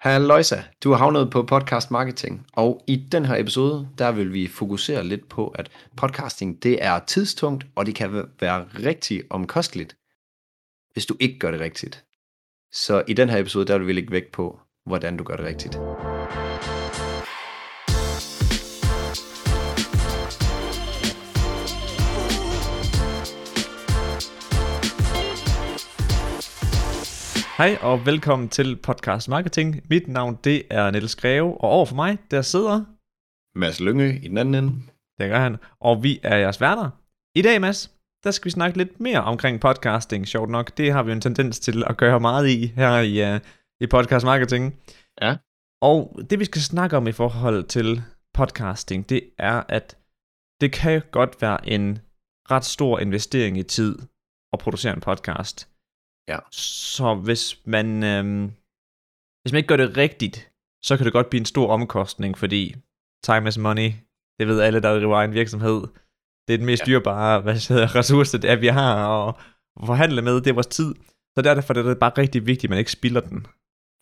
Halløjsa, du har havnet på podcast marketing, og i den her episode, der vil vi fokusere lidt på, at podcasting, det er tidstungt, og det kan være rigtig omkosteligt, hvis du ikke gør det rigtigt. Så i den her episode, der vil vi lægge vægt på, hvordan du gør det rigtigt. Hej og velkommen til Podcast Marketing. Mit navn det er Niels Greve, og over for mig der sidder... Mads Lyngø i den anden ende. Det gør han. Og vi er jeres værter. I dag, Mads, der skal vi snakke lidt mere omkring podcasting, sjovt nok. Det har vi en tendens til at gøre meget i her i, uh, i Podcast Marketing. Ja. Og det vi skal snakke om i forhold til podcasting, det er, at det kan godt være en ret stor investering i tid at producere en podcast. Ja. Så hvis man, øhm, hvis man ikke gør det rigtigt, så kan det godt blive en stor omkostning, fordi time is money, det ved alle, der driver en virksomhed. Det er den mest ja. dyrbare hvad hedder, ressource, det er, vi har at forhandle med, det er vores tid. Så derfor er det bare rigtig vigtigt, at man ikke spilder den.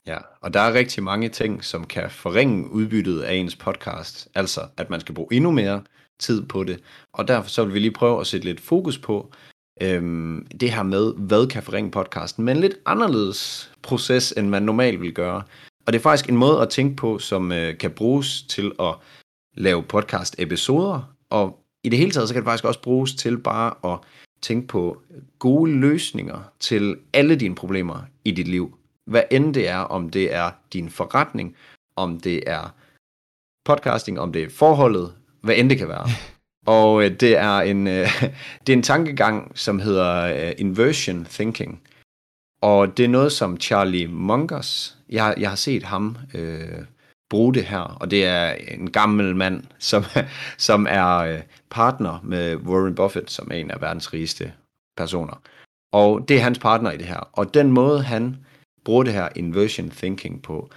Ja, og der er rigtig mange ting, som kan forringe udbyttet af ens podcast. Altså, at man skal bruge endnu mere tid på det. Og derfor så vil vi lige prøve at sætte lidt fokus på, øhm, det her med, hvad kan forringe podcasten, men en lidt anderledes proces, end man normalt vil gøre. Og det er faktisk en måde at tænke på, som øh, kan bruges til at lave podcast-episoder, og i det hele taget, så kan det faktisk også bruges til bare at tænke på gode løsninger til alle dine problemer i dit liv. Hvad end det er, om det er din forretning, om det er podcasting, om det er forholdet, hvad end det kan være. Og øh, det er en øh, det er en tankegang, som hedder øh, inversion thinking. Og det er noget, som Charlie Mungers, jeg, jeg har set ham øh, bruge det her, og det er en gammel mand, som, som er øh, partner med Warren Buffett, som er en af verdens rigeste personer. Og det er hans partner i det her. Og den måde, han bruger det her inversion thinking på,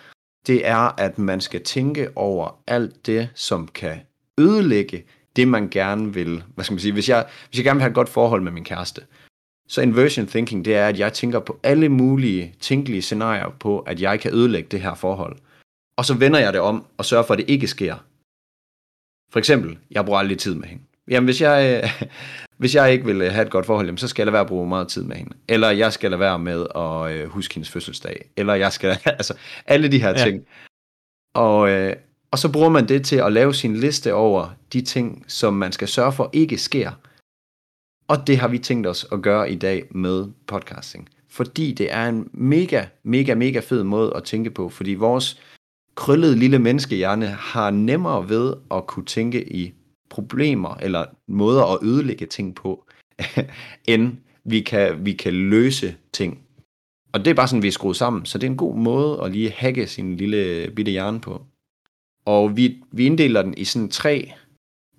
det er, at man skal tænke over alt det, som kan ødelægge det, man gerne vil, hvad skal man sige, hvis jeg, hvis jeg gerne vil have et godt forhold med min kæreste, så inversion thinking, det er, at jeg tænker på alle mulige tænkelige scenarier på, at jeg kan ødelægge det her forhold. Og så vender jeg det om og sørger for, at det ikke sker. For eksempel, jeg bruger aldrig tid med hende. Jamen, hvis jeg, hvis jeg ikke vil have et godt forhold, jamen, så skal jeg lade være at bruge meget tid med hende. Eller jeg skal lade være med at øh, huske hendes fødselsdag. Eller jeg skal, altså, alle de her ja. ting. Og, øh, og så bruger man det til at lave sin liste over de ting, som man skal sørge for ikke sker. Og det har vi tænkt os at gøre i dag med podcasting. Fordi det er en mega, mega, mega fed måde at tænke på. Fordi vores krøllede lille menneskehjerne har nemmere ved at kunne tænke i problemer eller måder at ødelægge ting på, end vi kan, vi kan løse ting. Og det er bare sådan, vi er skruet sammen. Så det er en god måde at lige hacke sin lille bitte hjerne på. Og vi, vi inddeler den i sådan tre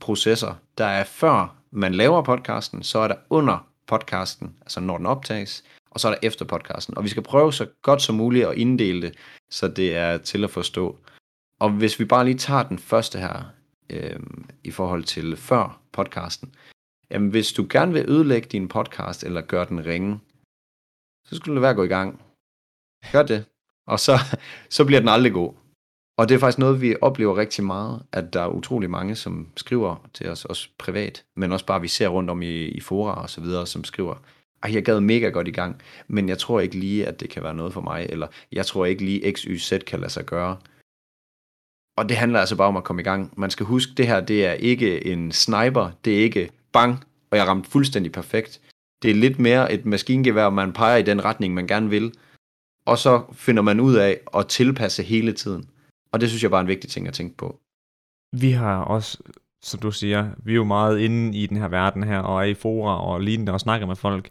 processer. Der er før man laver podcasten, så er der under podcasten, altså når den optages, og så er der efter podcasten. Og vi skal prøve så godt som muligt at inddele det, så det er til at forstå. Og hvis vi bare lige tager den første her, øh, i forhold til før podcasten, jamen hvis du gerne vil ødelægge din podcast, eller gøre den ringe, så skulle du være at gå i gang. Gør det. Og så, så bliver den aldrig god. Og det er faktisk noget, vi oplever rigtig meget, at der er utrolig mange, som skriver til os, også privat, men også bare, vi ser rundt om i, i fora og så videre, som skriver, ej, jeg gad mega godt i gang, men jeg tror ikke lige, at det kan være noget for mig, eller jeg tror ikke lige, X, Y, Z kan lade sig gøre. Og det handler altså bare om at komme i gang. Man skal huske, det her, det er ikke en sniper, det er ikke bang, og jeg ramte fuldstændig perfekt. Det er lidt mere et maskingevær, man peger i den retning, man gerne vil, og så finder man ud af at tilpasse hele tiden. Og det synes jeg bare er en vigtig ting at tænke på. Vi har også, som du siger, vi er jo meget inde i den her verden her, og er i fora og lignende og snakker med folk.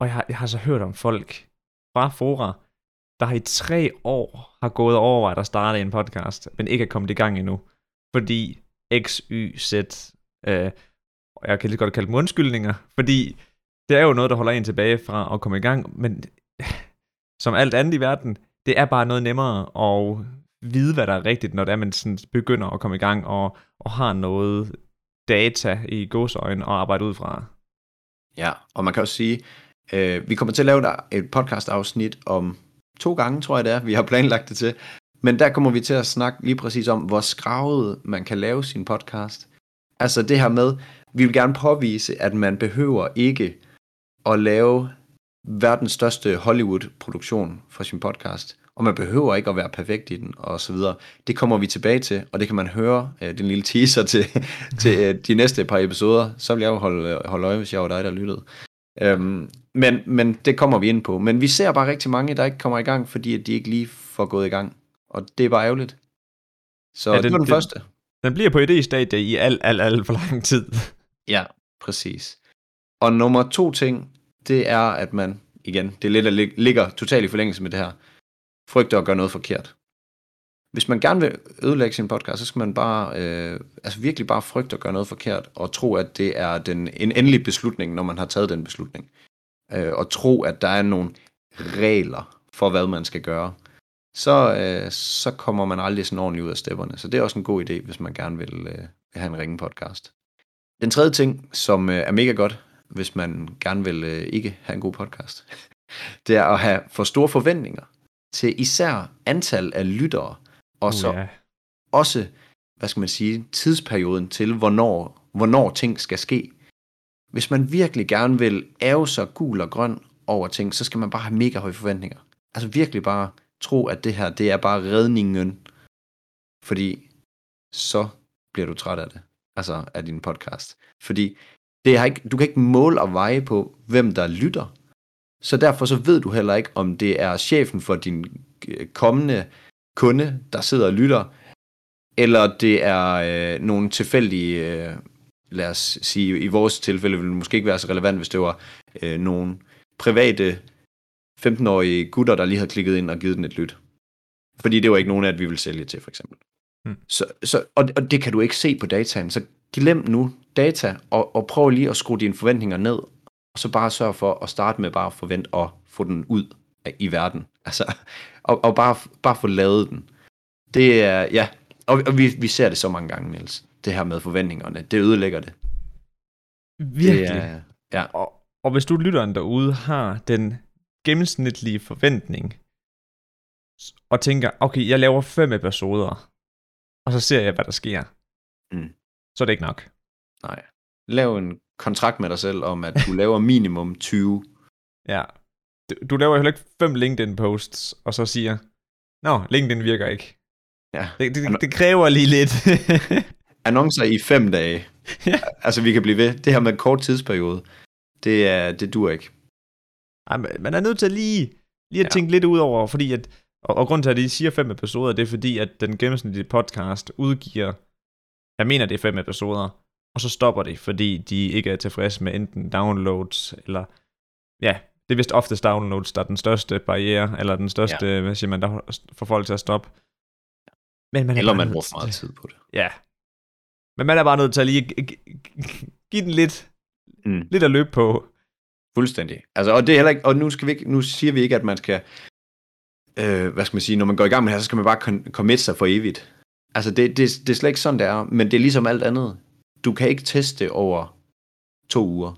Og jeg har, jeg har så hørt om folk fra fora, der har i tre år har gået over at starte en podcast, men ikke er kommet i gang endnu. Fordi X, Y, Z, øh, jeg kan lige godt kalde dem undskyldninger, fordi det er jo noget, der holder en tilbage fra at komme i gang, men som alt andet i verden, det er bare noget nemmere at vide, hvad der er rigtigt, når det er, man sådan begynder at komme i gang og, og har noget data i godsøjen og arbejde ud fra. Ja, og man kan også sige, øh, vi kommer til at lave et podcast afsnit om to gange, tror jeg det er, vi har planlagt det til. Men der kommer vi til at snakke lige præcis om, hvor skravet man kan lave sin podcast. Altså det her med, vi vil gerne påvise, at man behøver ikke at lave verdens største Hollywood-produktion for sin podcast. Og man behøver ikke at være perfekt i den, og så videre. Det kommer vi tilbage til, og det kan man høre, øh, den lille teaser til, til øh, de næste par episoder. Så vil jeg jo holde, holde øje, hvis jeg var dig, der lyttede. Øhm, men, men det kommer vi ind på. Men vi ser bare rigtig mange, der ikke kommer i gang, fordi at de ikke lige får gået i gang. Og det er bare ærgerligt. Så ja, den, det var den, den første. Den bliver på idéstadiet i alt, alt, alt for lang tid. Ja, præcis. Og nummer to ting, det er, at man, igen, det er lidt, der ligger totalt i forlængelse med det her, frygter at gøre noget forkert. Hvis man gerne vil ødelægge sin podcast, så skal man bare, øh, altså virkelig bare frygte at gøre noget forkert, og tro, at det er den, en endelig beslutning, når man har taget den beslutning. Øh, og tro, at der er nogle regler for, hvad man skal gøre. Så, øh, så kommer man aldrig sådan ordentligt ud af stepperne. Så det er også en god idé, hvis man gerne vil øh, have en ringe podcast. Den tredje ting, som øh, er mega godt, hvis man gerne vil øh, ikke have en god podcast, det er at have for store forventninger til især antal af lyttere, og uh, så yeah. også, hvad skal man sige, tidsperioden til, hvornår, hvornår ting skal ske. Hvis man virkelig gerne vil æve sig gul og grøn over ting, så skal man bare have mega høje forventninger. Altså virkelig bare tro, at det her, det er bare redningen. Fordi så bliver du træt af det. Altså af din podcast. Fordi det er ikke, du kan ikke måle og veje på, hvem der lytter. Så derfor så ved du heller ikke, om det er chefen for din øh, kommende kunde, der sidder og lytter, eller det er øh, nogle tilfældige, øh, lad os sige, i vores tilfælde ville det måske ikke være så relevant, hvis det var øh, nogle private 15-årige gutter, der lige har klikket ind og givet den et lyt. Fordi det var ikke nogen af, at vi vil sælge til, for eksempel. Hmm. Så, så, og, og det kan du ikke se på dataen, så glem nu data, og, og prøv lige at skrue dine forventninger ned, og så bare sørg for at starte med bare at forvente at få den ud i verden. Altså, og, og bare, bare få lavet den. Det er, ja, og, og vi, vi ser det så mange gange, Niels. Det her med forventningerne, det ødelægger det. Virkelig. Det er, ja. og, og hvis du lytteren derude har den gennemsnitlige forventning, og tænker, okay, jeg laver fem episoder, og så ser jeg, hvad der sker, mm. så er det ikke nok. Nej. Lav en kontrakt med dig selv om, at du laver minimum 20. Ja. Du, du laver heller ikke fem LinkedIn-posts, og så siger, Nå, LinkedIn virker ikke. Ja. Det, det, det kræver lige lidt. Annoncer i fem dage. ja. Altså, vi kan blive ved. Det her med en kort tidsperiode, det, er, det dur ikke. Ej, man er nødt til lige, lige at ja. tænke lidt ud over, fordi at, og, og grund til, at de siger fem episoder, det er fordi, at den gennemsnitlige podcast udgiver, jeg mener, det er fem episoder, og så stopper de, fordi de ikke er tilfredse med enten downloads, eller ja, det er vist oftest downloads, der er den største barriere, eller den største, ja. hvad siger man, der får folk til at stoppe. Men man eller man bruger for meget tid på det. Ja. Men man er bare nødt til at lige give den lidt, mm. lidt at løbe på. Fuldstændig. Altså, og det er heller ikke, og nu, skal vi ikke, nu siger vi ikke, at man skal, øh, hvad skal man sige, når man går i gang med det her, så skal man bare committe sig for evigt. Altså, det, det, det er slet ikke sådan, det er, men det er ligesom alt andet du kan ikke teste over to uger.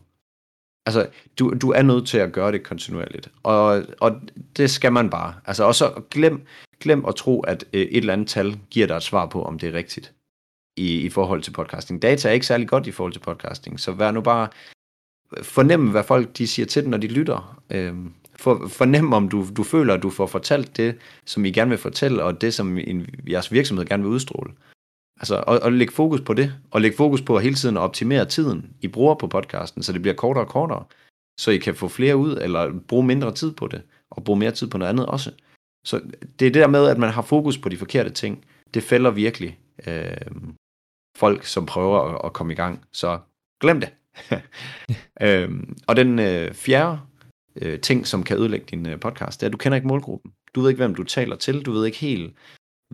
Altså, du, du er nødt til at gøre det kontinuerligt. Og, og det skal man bare. Altså, og så glem, glem at tro, at øh, et eller andet tal giver dig et svar på, om det er rigtigt i, i forhold til podcasting. Data er ikke særlig godt i forhold til podcasting, så vær nu bare fornem, hvad folk de siger til den, når de lytter. Øhm, for, fornem, om du, du føler, at du får fortalt det, som I gerne vil fortælle, og det, som en, jeres virksomhed gerne vil udstråle. Altså, og, og lægge fokus på det, og lægge fokus på at hele tiden optimere tiden, I bruger på podcasten, så det bliver kortere og kortere, så I kan få flere ud, eller bruge mindre tid på det, og bruge mere tid på noget andet også. Så det er det der med, at man har fokus på de forkerte ting, det fælder virkelig øh, folk, som prøver at, at komme i gang. Så glem det. øhm, og den øh, fjerde øh, ting, som kan ødelægge din øh, podcast, det er, at du kender ikke målgruppen. Du ved ikke, hvem du taler til. Du ved ikke helt,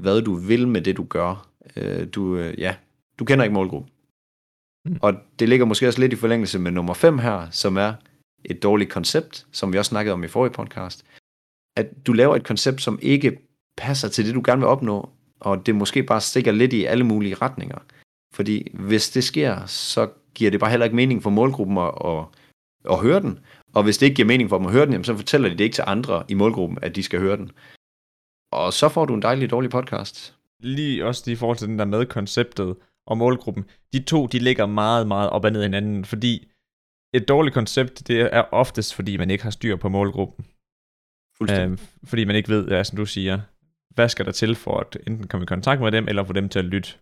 hvad du vil med det, du gør. Øh, du, øh, ja, du kender ikke målgruppen. Mm. Og det ligger måske også lidt i forlængelse med nummer 5 her, som er et dårligt koncept, som vi også snakkede om i forrige podcast. At du laver et koncept, som ikke passer til det, du gerne vil opnå, og det måske bare stikker lidt i alle mulige retninger. Fordi hvis det sker, så giver det bare heller ikke mening for målgruppen at, at, at høre den, Og hvis det ikke giver mening for dem at høre den, jamen, så fortæller de det ikke til andre i målgruppen, at de skal høre den. Og så får du en dejlig dårlig podcast. Lige også i forhold til den der med konceptet og målgruppen. De to, de ligger meget, meget op og ned hinanden, fordi et dårligt koncept, det er oftest, fordi man ikke har styr på målgruppen. Øhm, fordi man ikke ved, ja, som du siger, hvad skal der til for at enten komme i kontakt med dem, eller få dem til at lytte.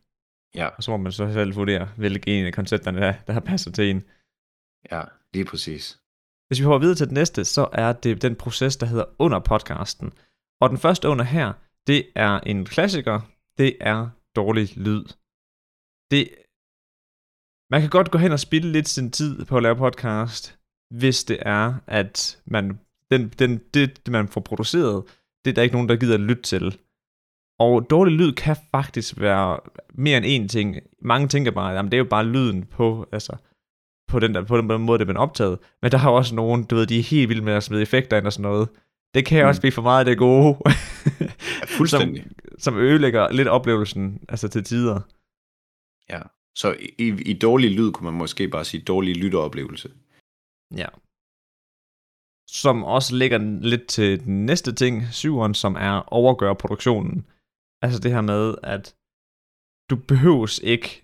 Ja. Og så må man så selv vurdere, hvilke en af koncepterne, der, der passer til en. Ja, lige præcis. Hvis vi hopper videre til det næste, så er det den proces, der hedder under podcasten. Og den første under her, det er en klassiker. Det er dårlig lyd. Det, man kan godt gå hen og spille lidt sin tid på at lave podcast, hvis det er, at man, den, den, det, man får produceret, det er der ikke nogen, der gider at lytte til. Og dårlig lyd kan faktisk være mere end én ting. Mange tænker bare, at det er jo bare lyden på, altså, på den, der, på den måde, det er optaget. Men der har også nogen, du ved, de er helt vilde med at smide effekter ind og sådan noget. Det kan mm. også blive for meget af det gode. fuldstændig. som, som ødelægger lidt oplevelsen, altså til tider. Ja, så i, i dårlig lyd kunne man måske bare sige dårlig lytteoplevelse. Ja. Som også ligger lidt til den næste ting, syveren, som er overgøre produktionen. Altså det her med, at du behøves ikke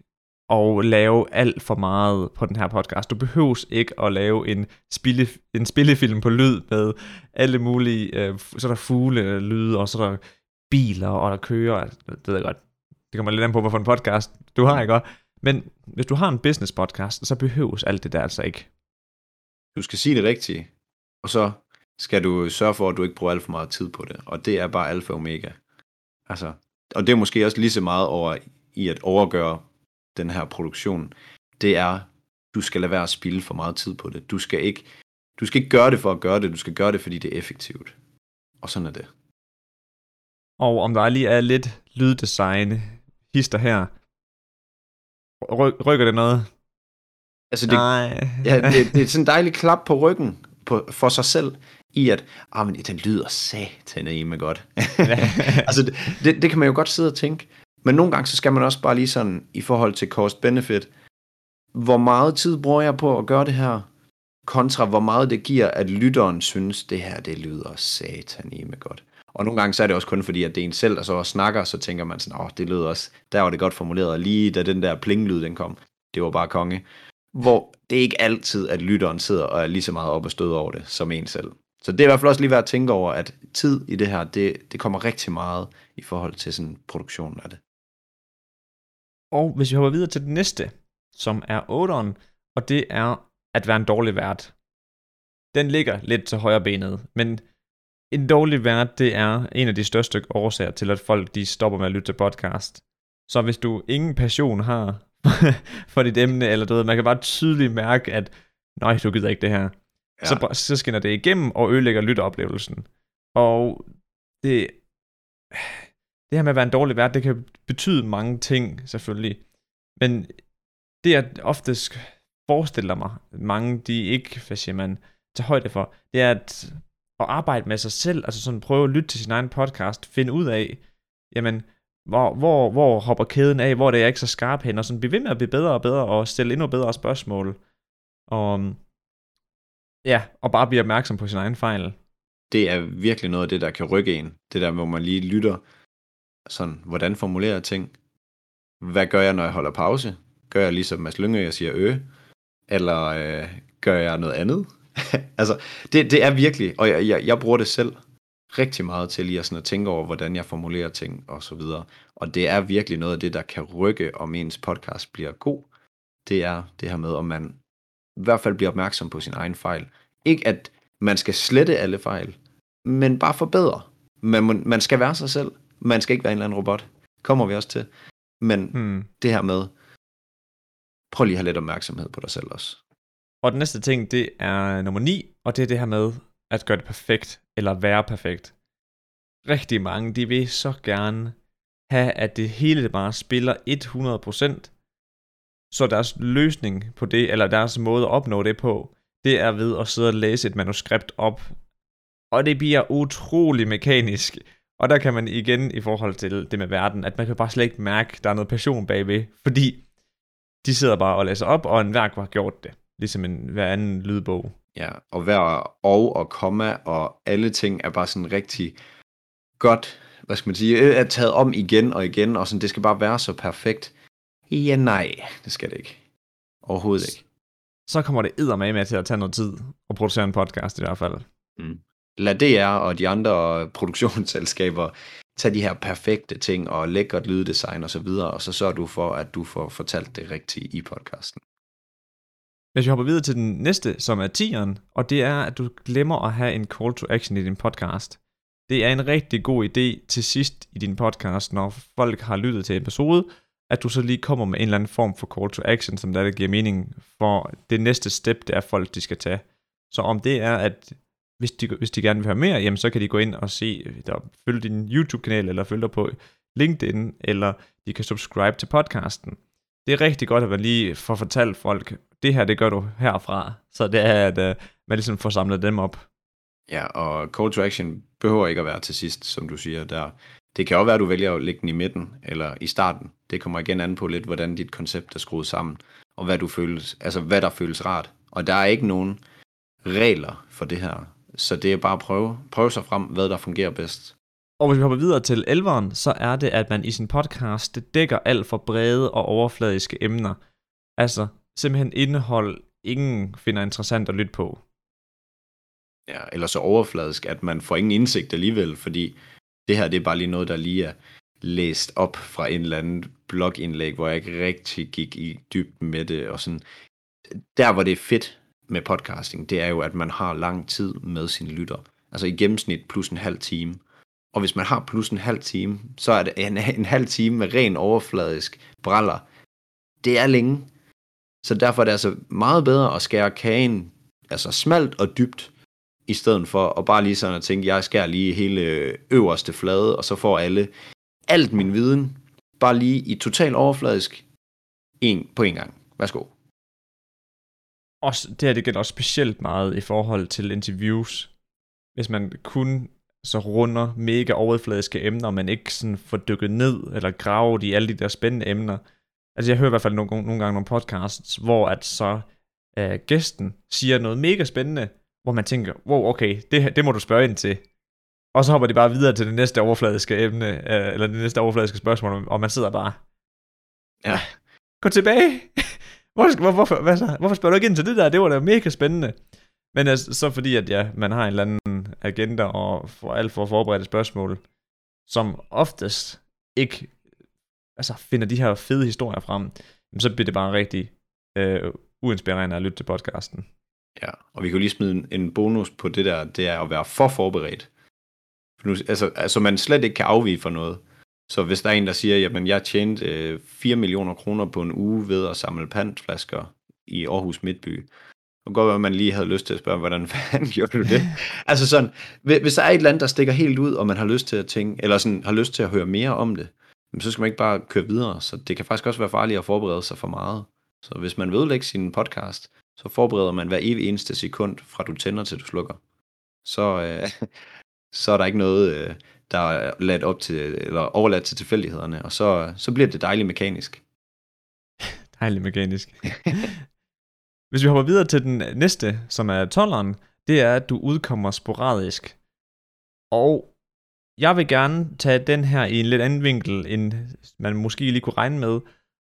at lave alt for meget på den her podcast. Du behøves ikke at lave en, spille, en spillefilm på lyd med alle mulige, øh, så er der fugle øh, lyde, og så er der biler, og der kører, altså, det ved jeg godt, det kommer lidt an på, hvorfor en podcast du har, ikke? Men hvis du har en business podcast, så behøves alt det der altså ikke. Du skal sige det rigtige, og så skal du sørge for, at du ikke bruger alt for meget tid på det. Og det er bare alfa og omega. Altså, og det er måske også lige så meget over i at overgøre den her produktion. Det er, du skal lade være at spille for meget tid på det. Du skal ikke, du skal ikke gøre det for at gøre det, du skal gøre det, fordi det er effektivt. Og sådan er det. Og om der lige er lidt lyddesign hister her, Ry- rykker det noget? Altså det, Nej. ja, det, det er sådan en dejlig klap på ryggen på, for sig selv, i at, ah, men den lyder satan med godt. altså det, det, det kan man jo godt sidde og tænke, men nogle gange så skal man også bare lige sådan, i forhold til cost-benefit, hvor meget tid bruger jeg på at gøre det her, kontra hvor meget det giver, at lytteren synes, det her, det lyder satan med godt. Og nogle gange så er det også kun fordi, at det er en selv, der så også snakker, så tænker man sådan, åh, oh, det lyder også, der var det godt formuleret, og lige da den der plinglyd, den kom, det var bare konge. Hvor det er ikke altid, at lytteren sidder og er lige så meget op og stød over det, som en selv. Så det er i hvert fald også lige værd at tænke over, at tid i det her, det, det kommer rigtig meget i forhold til sådan produktionen af det. Og hvis vi hopper videre til det næste, som er 8'eren, og det er at være en dårlig vært. Den ligger lidt til højre benet, men en dårlig vært, det er en af de største årsager til, at folk de stopper med at lytte til podcast. Så hvis du ingen passion har for dit emne, eller du ved, man kan bare tydeligt mærke, at nej, du gider ikke det her, ja. så, så skinner det igennem og ødelægger lytteoplevelsen. Og det, det her med at være en dårlig vært, det kan betyde mange ting, selvfølgelig. Men det, jeg oftest forestiller mig, mange de ikke, hvad siger man, tager højde for, det er at, at arbejde med sig selv, altså sådan prøve at lytte til sin egen podcast, finde ud af, jamen, hvor, hvor, hvor hopper kæden af, hvor det er ikke så skarp hen, og sådan blive ved med at blive bedre og bedre, og stille endnu bedre spørgsmål. Og ja, og bare blive opmærksom på sin egen fejl. Det er virkelig noget af det, der kan rykke en. Det der, hvor man lige lytter, sådan, hvordan formulerer jeg ting? Hvad gør jeg, når jeg holder pause? Gør jeg ligesom Mads Lyngø, jeg siger ø? Eller øh, gør jeg noget andet? altså, det, det er virkelig, og jeg, jeg, jeg bruger det selv rigtig meget til lige at, sådan at tænke over, hvordan jeg formulerer ting og så videre. Og det er virkelig noget af det, der kan rykke, om ens podcast bliver god. Det er det her med, om man i hvert fald bliver opmærksom på sin egen fejl. Ikke at man skal slette alle fejl, men bare forbedre. Man, man skal være sig selv. Man skal ikke være en eller anden robot. Kommer vi også til. Men hmm. det her med, prøv lige at have lidt opmærksomhed på dig selv også. Og den næste ting, det er nummer 9, og det er det her med at gøre det perfekt, eller være perfekt. Rigtig mange, de vil så gerne have, at det hele bare spiller 100%, så deres løsning på det, eller deres måde at opnå det på, det er ved at sidde og læse et manuskript op. Og det bliver utrolig mekanisk. Og der kan man igen i forhold til det med verden, at man kan bare slet ikke mærke, at der er noget passion bagved, fordi de sidder bare og læser op, og en værk har gjort det. Ligesom en hver anden lydbog. Ja, og hver og og komma og alle ting er bare sådan rigtig godt, hvad skal man sige, er taget om igen og igen, og sådan, det skal bare være så perfekt. Ja, nej, det skal det ikke. Overhovedet ikke. Så kommer det eddermame med til at tage noget tid at producere en podcast i hvert fald. Mm. Lad DR og de andre produktionsselskaber tage de her perfekte ting og lækkert lyddesign og så videre, og så sørger du for, at du får fortalt det rigtige i podcasten. Hvis vi hopper videre til den næste, som er tieren, og det er, at du glemmer at have en call to action i din podcast. Det er en rigtig god idé til sidst i din podcast, når folk har lyttet til episode, at du så lige kommer med en eller anden form for call to action, som der, der giver mening for det næste step, det er folk, de skal tage. Så om det er, at hvis de, hvis de gerne vil høre mere, jamen så kan de gå ind og se, øh, der, følge din YouTube-kanal, eller følge dig på LinkedIn, eller de kan subscribe til podcasten. Det er rigtig godt, at man lige får fortalt folk, det her, det gør du herfra. Så det er, at uh, man ligesom får samlet dem op. Ja, og call to action behøver ikke at være til sidst, som du siger der. Det kan også være, at du vælger at lægge den i midten, eller i starten. Det kommer igen an på lidt, hvordan dit koncept er skruet sammen, og hvad, du føles, altså hvad der føles rart. Og der er ikke nogen regler for det her. Så det er bare at prøve, prøve sig frem, hvad der fungerer bedst. Og hvis vi hopper videre til elveren, så er det, at man i sin podcast dækker alt for brede og overfladiske emner. Altså simpelthen indhold, ingen finder interessant at lytte på. Ja, eller så overfladisk, at man får ingen indsigt alligevel, fordi det her det er bare lige noget, der lige er læst op fra en eller anden blogindlæg, hvor jeg ikke rigtig gik i dybden med det, og sådan. Der, hvor det er fedt med podcasting, det er jo, at man har lang tid med sine lytter. Altså i gennemsnit plus en halv time. Og hvis man har plus en halv time, så er det en, en halv time med ren overfladisk braller. Det er længe. Så derfor er det altså meget bedre at skære kagen altså smalt og dybt, i stedet for at bare lige sådan at tænke, jeg skærer lige hele øverste flade, og så får alle alt min viden, bare lige i total overfladisk, en, på en gang. Værsgo. Også, det her det gælder også specielt meget i forhold til interviews. Hvis man kun så runder mega overfladiske emner, men ikke sådan får dykket ned eller gravet i alle de der spændende emner. Altså jeg hører i hvert fald nogle, nogle gange nogle podcasts, hvor at så øh, gæsten siger noget mega spændende, hvor man tænker, wow, okay, det, det må du spørge ind til. Og så hopper de bare videre til det næste overfladiske emne, øh, eller det næste overfladiske spørgsmål, og man sidder bare, ja, gå tilbage. Hvor, hvor, hvorfor, hvad så? hvorfor spørger du ikke ind til det der? Det var da mega spændende. Men altså, så fordi, at ja, man har en eller anden agenda og for alt for forberedte spørgsmål, som oftest ikke altså, finder de her fede historier frem, så bliver det bare rigtig øh, uinspirerende at lytte til podcasten. Ja, og vi kan jo lige smide en, en bonus på det der, det er at være for forberedt. For nu, altså, altså man slet ikke kan afvige for noget. Så hvis der er en, der siger, jamen jeg tjente øh, 4 millioner kroner på en uge ved at samle pantflasker i Aarhus Midtby, og godt at man lige havde lyst til at spørge, hvordan fanden gjorde du det? altså sådan, hvis der er et eller andet, der stikker helt ud, og man har lyst til at tænke, eller sådan, har lyst til at høre mere om det, så skal man ikke bare køre videre. Så det kan faktisk også være farligt at forberede sig for meget. Så hvis man vil lægge sin podcast, så forbereder man hver evig eneste sekund, fra du tænder til du slukker. Så, øh, så er der ikke noget, øh, der er ladt op til, eller overladt til tilfældighederne, og så, så bliver det dejligt mekanisk. dejligt mekanisk. Hvis vi hopper videre til den næste, som er tolleren, det er, at du udkommer sporadisk. Og jeg vil gerne tage den her i en lidt anden vinkel, end man måske lige kunne regne med.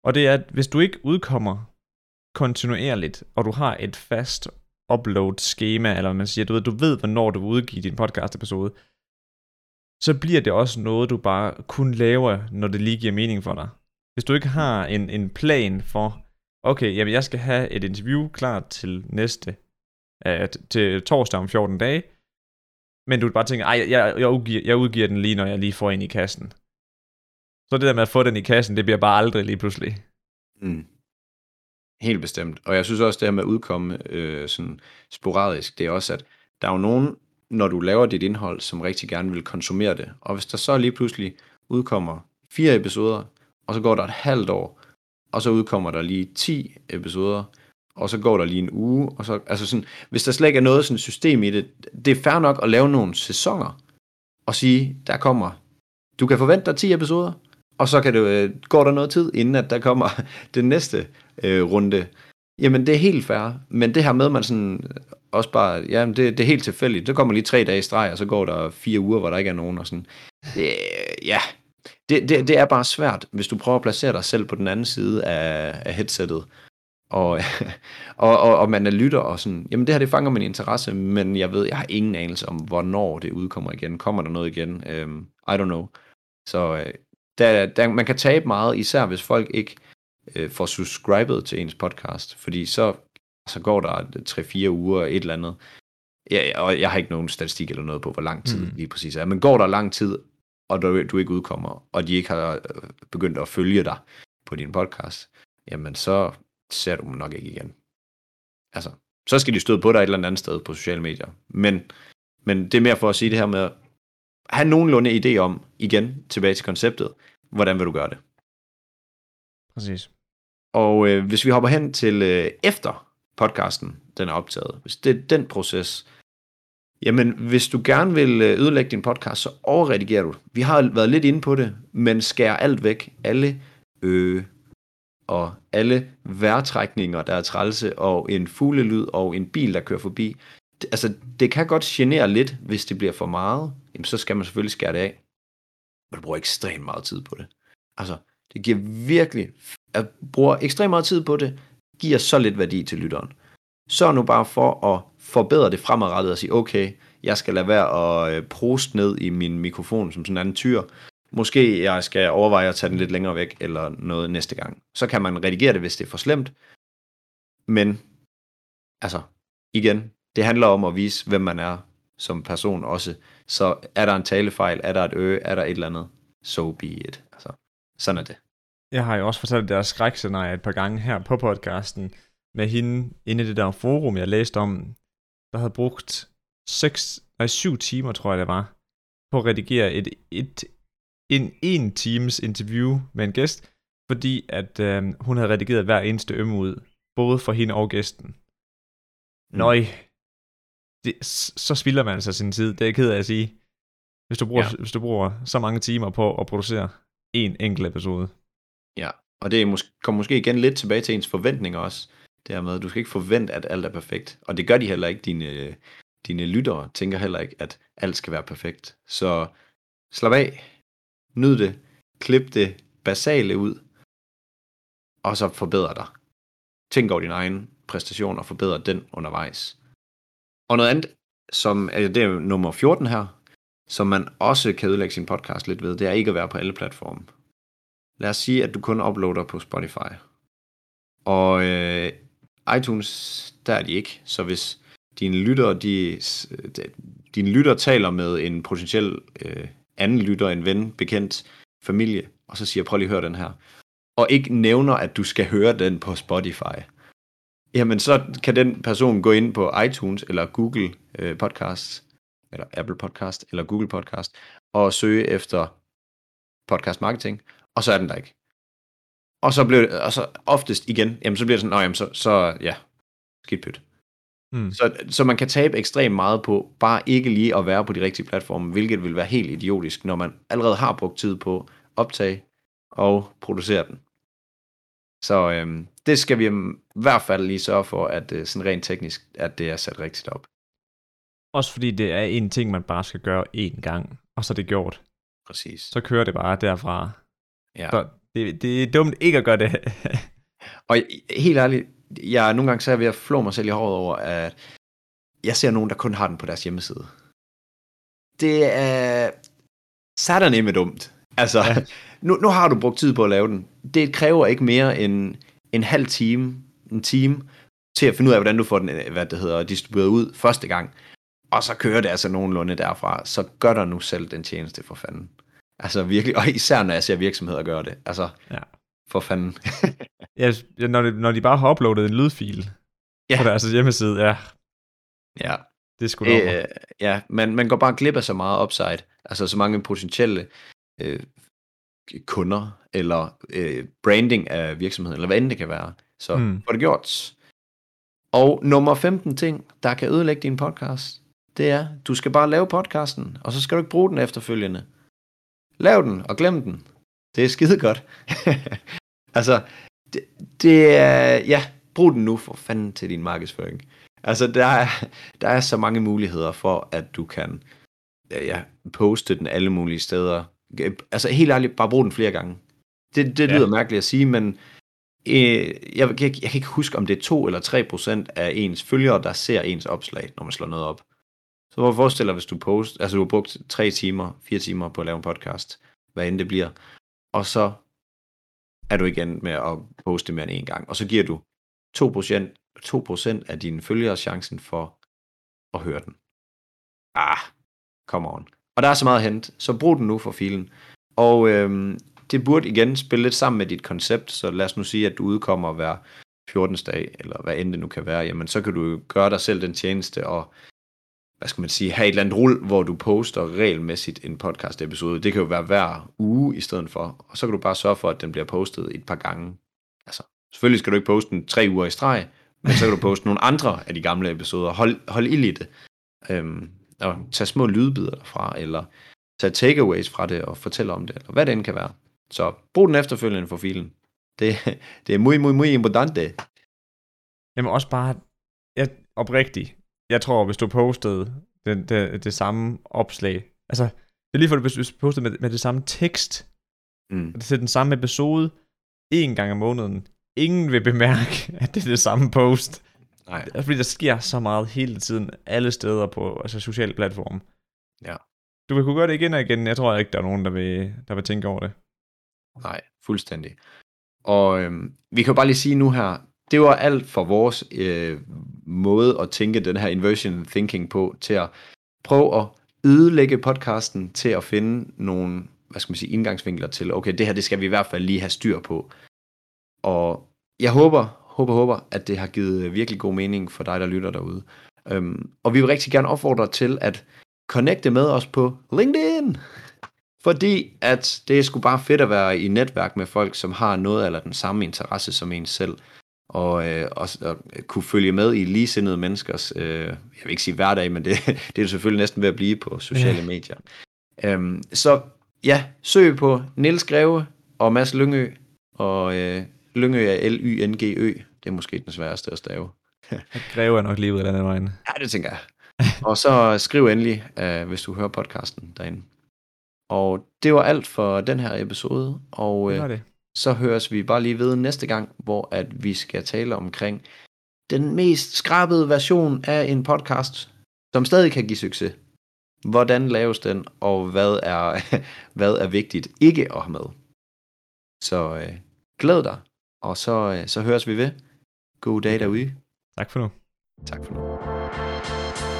Og det er, at hvis du ikke udkommer kontinuerligt, og du har et fast upload-schema, eller man siger, du ved, du ved, hvornår du udgiver din podcast-episode, så bliver det også noget, du bare kun laver, når det lige giver mening for dig. Hvis du ikke har en, en plan for, okay, jamen jeg skal have et interview klar til næste, øh, at, til torsdag om 14 dage, men du bare tænker, ej, jeg, jeg, udgiver, jeg udgiver den lige, når jeg lige får en i kassen. Så det der med at få den i kassen, det bliver bare aldrig lige pludselig. Mm. Helt bestemt. Og jeg synes også, det her med at udkomme øh, sådan sporadisk, det er også, at der er jo nogen, når du laver dit indhold, som rigtig gerne vil konsumere det. Og hvis der så lige pludselig udkommer fire episoder, og så går der et halvt år, og så udkommer der lige 10 episoder, og så går der lige en uge, og så, altså sådan, hvis der slet ikke er noget sådan system i det, det er fair nok at lave nogle sæsoner, og sige, der kommer, du kan forvente dig 10 episoder, og så kan det, øh, går der noget tid, inden at der kommer den næste øh, runde. Jamen, det er helt fair. Men det her med, man sådan øh, også bare, ja, det, det er helt tilfældigt. Så kommer lige tre dage i streg, og så går der fire uger, hvor der ikke er nogen, og sådan. Det, ja, det, det, det er bare svært, hvis du prøver at placere dig selv på den anden side af, af headsettet, og, og, og, og man er lytter og sådan, jamen det her det fanger min interesse, men jeg ved, jeg har ingen anelse om, hvornår det udkommer igen. Kommer der noget igen? Um, I don't know. Så øh, der, der, man kan tabe meget, især hvis folk ikke øh, får subscribet til ens podcast, fordi så, så går der 3-4 uger et eller andet. Ja, og jeg har ikke nogen statistik eller noget på, hvor lang tid mm. lige præcis er. Men går der lang tid, og du, du ikke udkommer, og de ikke har øh, begyndt at følge dig på din podcast, jamen så ser du dem nok ikke igen. Altså, så skal de støde på dig et eller andet sted på sociale medier. Men, men det er mere for at sige det her med have nogenlunde idé om, igen tilbage til konceptet, hvordan vil du gøre det. Præcis. Og øh, hvis vi hopper hen til øh, efter podcasten, den er optaget, hvis det er den proces, jamen hvis du gerne vil øh, ødelægge din podcast, så overredigerer du. Vi har været lidt inde på det, men skær alt væk. Alle øh, og alle vejrtrækninger, der er trælse, og en fuglelyd og en bil, der kører forbi. Altså, det kan godt genere lidt, hvis det bliver for meget. Jamen, så skal man selvfølgelig skære det af. Men du bruger ekstremt meget tid på det. Altså, det giver virkelig... At bruger ekstremt meget tid på det, giver så lidt værdi til lytteren. Sørg nu bare for at forbedre det fremadrettet og sige, okay, jeg skal lade være at øh, proste ned i min mikrofon som sådan en anden tyr, Måske jeg skal overveje at tage den lidt længere væk, eller noget næste gang. Så kan man redigere det, hvis det er for slemt. Men, altså, igen, det handler om at vise, hvem man er som person også. Så er der en talefejl, er der et ø, er der et eller andet, so be it. Altså, sådan er det. Jeg har jo også fortalt det der skrækscenarie et par gange her på podcasten, med hende inde i det der forum, jeg læste om, der havde brugt 6, nej, 7 timer, tror jeg det var, på at redigere et, et en en times interview med en gæst, fordi at øh, hun havde redigeret hver eneste ømme ud, både for hende og gæsten. Mm. Nøj, det, så spilder man altså sin tid, det er jeg ked af at sige. Hvis du bruger, ja. hvis du bruger så mange timer på at producere en enkelt episode. Ja, og det måske, kommer måske igen lidt tilbage til ens forventninger også. Det her med, at du skal ikke forvente, at alt er perfekt. Og det gør de heller ikke. Dine, dine lyttere tænker heller ikke, at alt skal være perfekt. Så slap af, Nyd det. Klip det basale ud. Og så forbedre dig. Tænk over din egen præstation og forbedre den undervejs. Og noget andet, som er, det er nummer 14 her, som man også kan ødelægge sin podcast lidt ved, det er ikke at være på alle platforme. Lad os sige, at du kun uploader på Spotify. Og øh, iTunes, der er de ikke. Så hvis dine lyttere, de, øh, dine lytter taler med en potentiel øh, anden lytter, en ven, bekendt, familie, og så siger, prøv lige at høre den her. Og ikke nævner, at du skal høre den på Spotify. Jamen, så kan den person gå ind på iTunes eller Google øh, Podcast, eller Apple Podcast, eller Google Podcast, og søge efter podcast marketing, og så er den der ikke. Og så bliver det, og så oftest igen, jamen så bliver det sådan, nej, jamen så, så ja, skidt pyt. Mm. Så, så man kan tabe ekstremt meget på bare ikke lige at være på de rigtige platforme, hvilket vil være helt idiotisk, når man allerede har brugt tid på at optage og producere den. Så øhm, det skal vi i hvert fald lige sørge for, at øh, sådan rent teknisk, at det er sat rigtigt op. Også fordi det er en ting, man bare skal gøre én gang, og så er det gjort. Præcis. Så kører det bare derfra. Ja. Så det, det er dumt ikke at gøre det. og helt ærligt, jeg nogle gange så er jeg ved at flå mig selv i håret over, at jeg ser nogen, der kun har den på deres hjemmeside. Det er satan med dumt. Altså, ja. nu, nu har du brugt tid på at lave den. Det kræver ikke mere end en halv time, en time, til at finde ud af, hvordan du får den hvad det hedder, distribueret ud første gang. Og så kører det altså nogenlunde derfra. Så gør der nu selv den tjeneste for fanden. Altså virkelig, og især når jeg ser virksomheder gøre det. Altså, ja. for fanden. Ja, når de, når de bare har uploadet en lydfil ja. på deres hjemmeside, ja. Ja. Det er sgu øh, Ja, man, man går bare glip af så meget upside. Altså så mange potentielle øh, kunder, eller øh, branding af virksomheden, eller hvad end det kan være. Så mm. får det gjort. Og nummer 15 ting, der kan ødelægge din podcast, det er, du skal bare lave podcasten, og så skal du ikke bruge den efterfølgende. Lav den, og glem den. Det er skide godt. altså, det, det er, ja, brug den nu for fanden til din markedsføring. Altså, der er, der er så mange muligheder for, at du kan ja, poste den alle mulige steder. Altså, helt ærligt, bare brug den flere gange. Det, det lyder ja. mærkeligt at sige, men øh, jeg, jeg, jeg kan ikke huske, om det er 2 eller 3 procent af ens følgere, der ser ens opslag, når man slår noget op. Så hvor forestiller hvis du post, altså du har brugt 3 timer, 4 timer på at lave en podcast, hvad end det bliver, og så er du igen med at poste mere end en gang, og så giver du 2%, 2% af dine følgere chancen for at høre den. Ah, come on. Og der er så meget hent, så brug den nu for filen. Og øhm, det burde igen spille lidt sammen med dit koncept, så lad os nu sige, at du udkommer hver 14. dag, eller hvad end det nu kan være, jamen så kan du gøre dig selv den tjeneste og hvad skal man sige, have et eller andet rul, hvor du poster regelmæssigt en podcast episode. Det kan jo være hver uge i stedet for, og så kan du bare sørge for, at den bliver postet et par gange. Altså, selvfølgelig skal du ikke poste den tre uger i streg, men så kan du poste nogle andre af de gamle episoder. Hold, hold ild i det. Øhm, og tage små lydbider derfra, eller tage takeaways fra det og fortælle om det, eller hvad det end kan være. Så brug den efterfølgende for filen. Det, det er muy, muy, muy importante. Jamen også bare, jeg, oprigtigt, jeg tror, hvis du postede det, det, det samme opslag, altså, det er lige for, at hvis du postede med, med det samme tekst, mm. det er den samme episode, en gang om måneden, ingen vil bemærke, at det er det samme post. Nej. Altså, fordi der sker så meget hele tiden, alle steder på altså, sociale platforme. Ja. Du vil kunne gøre det igen og igen. Jeg tror ikke, der er nogen, der vil, der vil tænke over det. Nej, fuldstændig. Og øhm, vi kan jo bare lige sige nu her, det var alt for vores øh, måde at tænke den her inversion thinking på, til at prøve at ødelægge podcasten, til at finde nogle, hvad skal man sige, indgangsvinkler til, okay, det her, det skal vi i hvert fald lige have styr på. Og jeg håber, håber, håber, at det har givet virkelig god mening for dig, der lytter derude. Øhm, og vi vil rigtig gerne opfordre til at connecte med os på LinkedIn. Fordi at det er sgu bare fedt at være i netværk med folk, som har noget eller den samme interesse som en selv. Og, øh, og, og kunne følge med i ligesindede menneskers, øh, jeg vil ikke sige hverdag, men det, det er selvfølgelig næsten ved at blive på sociale medier. Øhm, så ja, søg på Niels Greve og Mads Lyngø, og øh, Lyngø er L-Y-N-G-Ø. Det er måske den sværeste at stave. Greve er nok lige ud af den vejen. Ja, det tænker jeg. og så skriv endelig, øh, hvis du hører podcasten derinde. Og det var alt for den her episode, og øh, det. så høres vi bare lige ved næste gang, hvor at vi skal tale omkring den mest skrabede version af en podcast, som stadig kan give succes. Hvordan laves den, og hvad er, hvad er vigtigt ikke at have med. Så øh, glæd dig, og så, øh, så høres vi ved. God dag derude. Tak for nu. Tak for nu.